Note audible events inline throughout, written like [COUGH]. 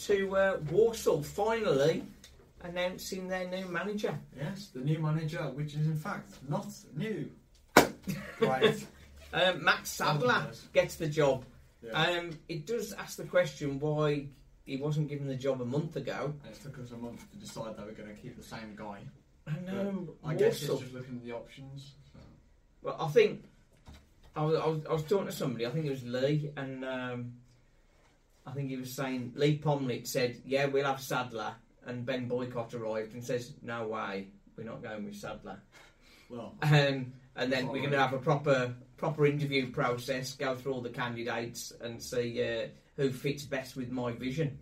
to uh, Walsall finally announcing their new manager. Yes, the new manager, which is in fact not new. [LAUGHS] right. Um, Mat Sadler gets the job. Yeah. Um, it does ask the question why he wasn't given the job a month ago. And it took us a month to decide that we're going to keep the same guy. And But um, I guess it's just looking at the options. So. well, I think I was, I, was, I was talking to somebody. I think it was Leigh, and um, I think he was saying Leigh Pomlett said, "Yeah, we'll have Sadler." And Ben Boycott arrived and says, "No way, we're not going with Sadler." Well, Um, and then we're going to have a proper proper interview process, go through all the candidates and see uh, who fits best with my vision.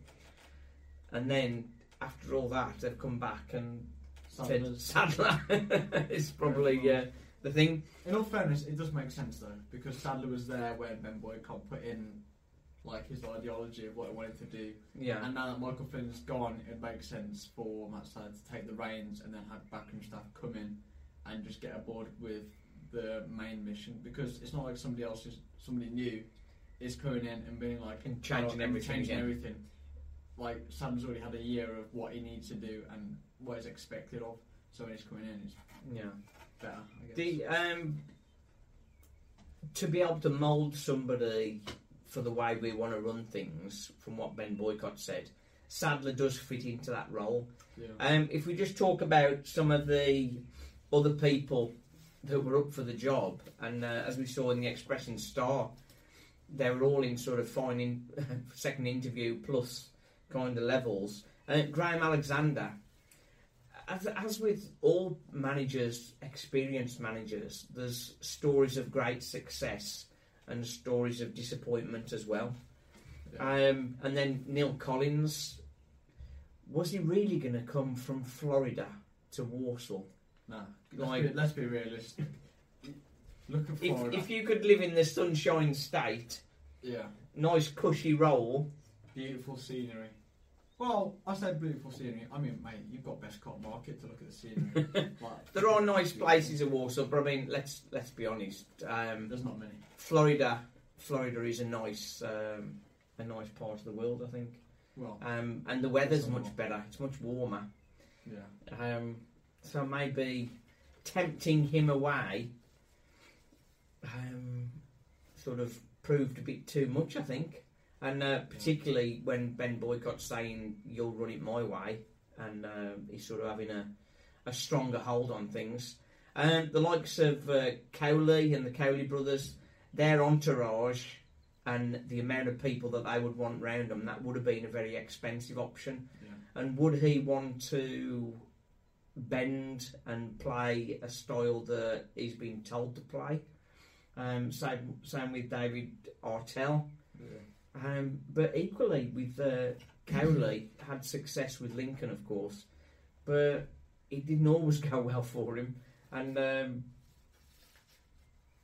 And then after all that, they've come back and said Sadler [LAUGHS] is probably uh, the thing. in all fairness, it does make sense though, because Sadler was there when Ben Boycott put in like his ideology of what he wanted to do. Yeah, And now that Michael Flynn's gone, it makes sense for Mat Sadler to take the reins and then have backroom staff come in and just get aboard with the main mission because it's not like somebody else is somebody new is coming in and being like And changing "Oh, everything changing again." everything. Like Sam's already had a year of what he needs to do and what is expected of. So when he's coming in, it's yeah. better. I guess. The um, to be able to mould somebody for the way we want to run things, from what Ben Boycott said, Sadler does fit into that role. yeah. Um, if we just talk about some of the other people that were up for the job, and uh, as we saw in the Express and Star, they were all in sort of fine in, [LAUGHS] second interview plus kind of levels. Uh, Graham Alexander, as, as with all managers, experienced managers, there's stories of great success and stories of disappointment as well. Yeah. Um, and then Neill Collins, was he really going to come from Florida to Walsall? Nah, let's, Like- be, let's be realistic. Look at If, Florida. if you could live in the sunshine state, yeah, nice cushy role, beautiful scenery. Well, I said beautiful scenery. I mean, mate, you've got Bescot Market to look at the scenery. [LAUGHS] like, there are nice places in Walsall, but I mean, let's let's be honest. Um, there's not many. Florida, Florida is a nice um, a nice part of the world, I think, Well, um, and the weather's much better. It's much warmer. yeah. Um, so maybe tempting him away um, sort of proved a bit too much, I think. And uh, particularly when Ben Boycott's saying, you'll run it my way, and uh, he's sort of having a, a stronger hold on things. And the likes of uh, Cowley and the Cowley brothers, their entourage and the amount of people that they would want round them, that would have been a very expensive option. Yeah. And would he want to bend and play a style that he's been told to play? Um, same, same with David Artell. Um, but equally with uh, Cowley, had success with Lincoln, of course, but it didn't always [LAUGHS] go well for him. And um,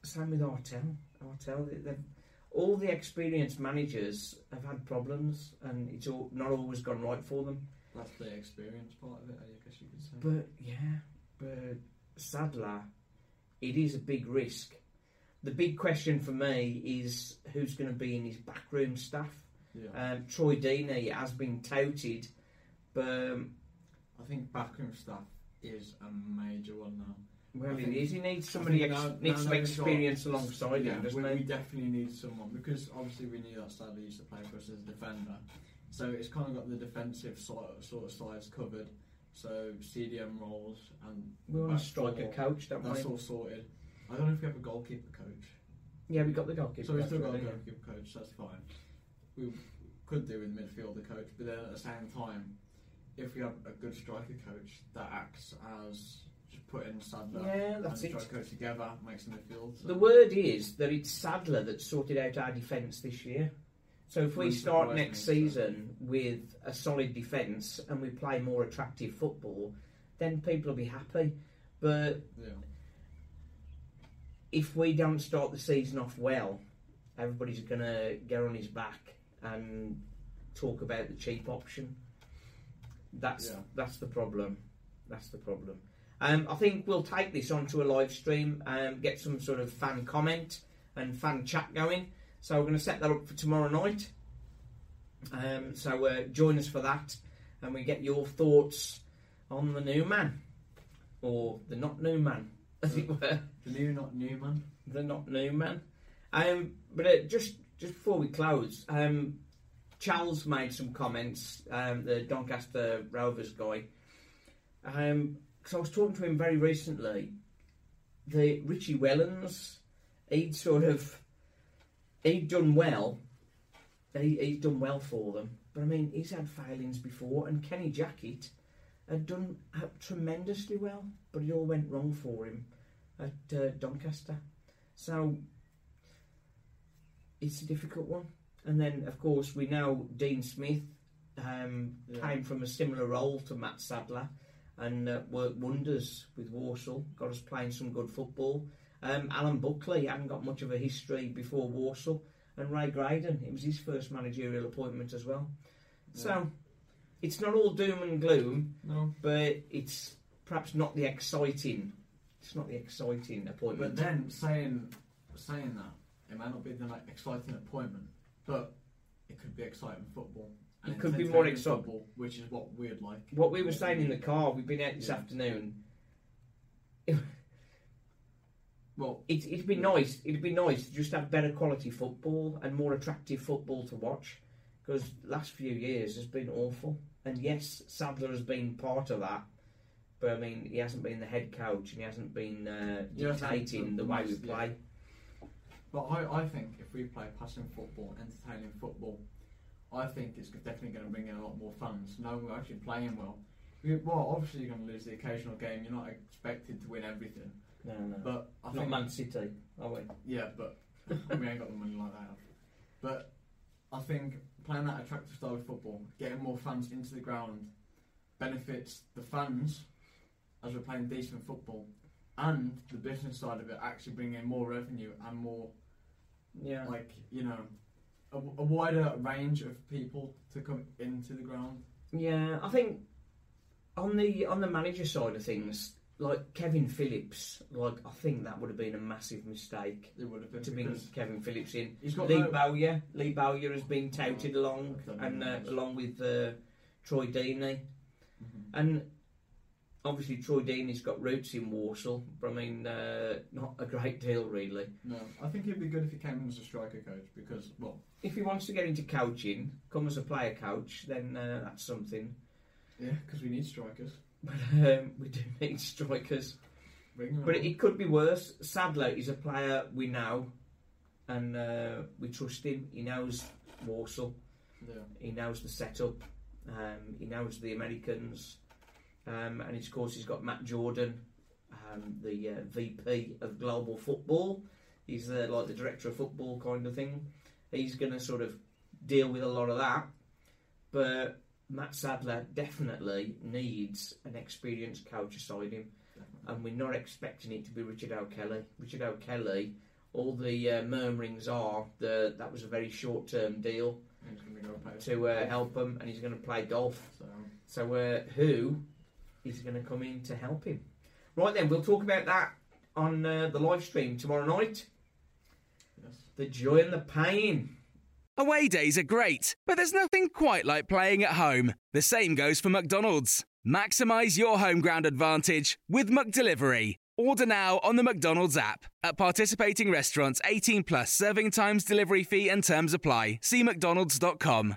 same with Artell. Artell, all the experienced managers have had problems, and it's all, not always gone right for them. That's the experience part of it, I guess you could say. But yeah, but Sadler, it is a big risk. The big question for me is who's going to be in his backroom staff. yeah. Um, Troy Deeney has been touted, but um, I think backroom staff is a major one now. well, it is. He needs somebody ex- now- needs now some that we've got- experience alongside yeah, him, we, doesn't we he? definitely need someone because obviously we knew that Sadler used to play for us as a defender. So it's kind of got the defensive sort of, sort of sides covered. So CDM roles and We want a striker coach, don't That's we? all sorted. I don't know if we have a goalkeeper coach. Yeah, we got the goalkeeper. So we've still got a goalkeeper coach, that's fine. We could do with midfielder coach, but then at the same time, if we have a good striker coach that acts as just putting Sadler Yeah, and that's the it. striker coach together makes a midfield. So The word is that it's Sadler that sorted out our defence this year. So if we start next season with a solid defence and we play more attractive football, then people will be happy. But yeah. If we don't start the season off well, everybody's going to get on his back and talk about the cheap option. That's Yeah. that's the problem. That's the problem. Um, I think we'll take this onto a live stream and get some sort of fan comment and fan chat going. So we're going to set that up for tomorrow night. Um, so uh, join us for that, and we get your thoughts on the new man, or the not new man, as it were The new, not new man. the not new man. Um, but uh, just just before we close, um, Charles made some comments. Um, the Doncaster Rovers guy. Um, because I was talking to him very recently. The Richie Wellens, he'd sort of he'd done well. He, he'd done well for them, but I mean he's had failings before, and Kenny Jackett had done uh, tremendously well, but it all went wrong for him at uh, Doncaster. So it's a difficult one. And then, of course, we know Dean Smith um, Yeah. came from a similar role to Mat Sadler and uh, worked wonders with Walsall, got us playing some good football. Um, Alan Buckley hadn't got much of a history before Walsall, and Ray Graydon, it was his first managerial appointment as well. So it's not all doom and gloom, No. but it's perhaps not the exciting. It's not the exciting appointment. But then saying saying that, it might not be the like, exciting appointment, but it could be exciting football. It could be more exciting. football, which is what we'd like. What we were saying in the car, we've been out this Yeah. afternoon. [LAUGHS] Well, It, it'd be nice. It'd be nice to just have better quality football and more attractive football to watch. Because last few years has been awful. And yes, Sadler has been part of that. But I mean, he hasn't been the head coach and he hasn't been uh, dictating the way we play. but I, I think if we play passing football, entertaining football, I think it's definitely going to bring in a lot more fans. Knowing we're actually playing well. We, well, obviously you're going to lose the occasional game. You're not expected to win everything, No, no. but I Not think Man City, are we? Yeah, but [LAUGHS] we ain't got the money like that. But I think playing that attractive style of football, getting more fans into the ground, benefits the fans as we're playing decent football, and the business side of it actually bringing in more revenue and more, Yeah. like you know, a, a wider range of people to come into the ground. Yeah, I think on the on the manager side of things, like Kevin Phillips, like I think that would have been a massive mistake It would have been to bring Kevin Phillips in. he's got Lee no, Bowyer, Lee Bowyer has been touted Oh, along, I don't know and uh, along with uh, Troy Deeney, Mhm. and obviously Troy Deeney's got roots in Walsall, but I mean uh, not a great deal really. No, I think it'd be good if he came in as a striker coach because well, If he wants to get into coaching, come as a player coach, then uh, that's something. yeah, because we need strikers. [LAUGHS] But um, we do need strikers. But on. it could be worse. Sadler is a player we know, and uh, we trust him. He knows Walsall. yeah. He knows the setup. Um, he knows the Americans, um, and of course he's got Matt Jordan, um, the uh, VP of Global Football. He's uh, like the director of football kind of thing. He's going to sort of deal with a lot of that, but Mat Sadler definitely needs an experienced coach aside him and we're not expecting it to be Richard O'Kelly. Richard O'Kelly, all the uh, murmurings are that that was a very short term deal to to uh, help him, and he's going to play golf. So, So, uh, who is going to come in to help him? Right then, we'll talk about that on uh, the live stream tomorrow night. yes. The joy and the pain. Away days are great, but there's nothing quite like playing at home. The same goes for McDonald's. Maximise your home ground advantage with McDelivery. Order now on the McDonald's app. At participating restaurants, 18 plus serving times, delivery fee, and terms apply. See McDonald's.com.